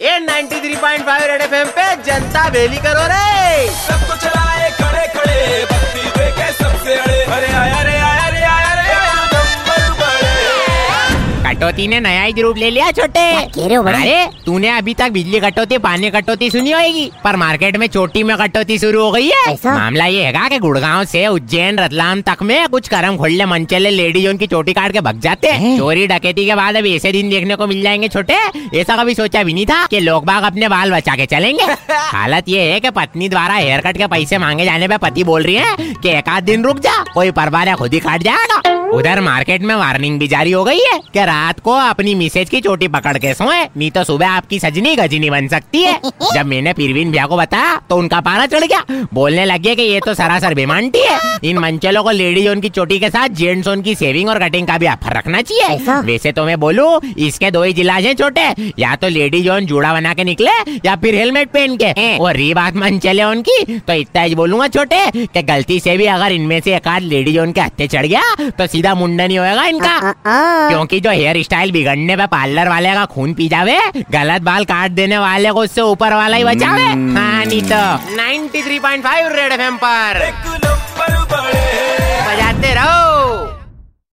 ये 93.5 red FM पे जनता बेली करो रे। सबको चलाए कटौती ने नया ही रूप ले लिया छोटे। अरे तूने अभी तक बिजली कटौती पानी कटौती सुनी होगी पर मार्केट में चोटी में कटौती शुरू हो गई है। मामला ये है कि गुड़गांव से उज्जैन रतलाम तक में कुछ करम खुल्ले मनचले लेडीज़ उनकी चोटी काट के भग जाते हैं? चोरी डकैती के बाद अभी ऐसे दिन देखने को मिल जाएँगे छोटे। ऐसा कभी सोचा भी नहीं था कि लोग बाग अपने बाल बचा के चलेंगे। हालत ये है कि पत्नी द्वारा हेयर कट के पैसे मांगे जाने पे पति बोल रही है कि एक आध दिन रुक जा कोई परवार खुद ही काट जाएगा। उधर मार्केट में वार्निंग भी जारी हो गई है कि रात को अपनी मिसेज की चोटी पकड़ के सोए नहीं तो सुबह आपकी सजनी गजनी बन सकती है। जब मैंने पीरवीन भैया को बताया तो उनका पारा चढ़ गया। बोलने लगे कि ये तो सरासर बेमानती है। इन मंचलों को लेडीज़ उनकी चोटी के साथ जेंट्स उनकी सेविंग और कटिंग का भी ऑफ़र रखना चाहिए। वैसे तो मैं बोलूँ इसके दो ही इलाज है छोटे। या तो लेडी जोन जूड़ा बना के निकले या फिर हेलमेट पहन के। और रही बात मन चले उनकी तो इतना ही बोलूँगा छोटे कि गलती से भी अगर इनमें से एक आध लेडी जोन के हत्थे चढ़ गया तो सीधा मुंडन ही होएगा इनका। आ, आ, आ। क्योंकि जो हेयर स्टाइल बिगड़ने पे पार्लर वाले का खून पी जावे गलत बाल काट देने वाले को उससे ऊपर वाला ही बचावे। हाँ नहीं तो 93.5 रेड एफएम पर।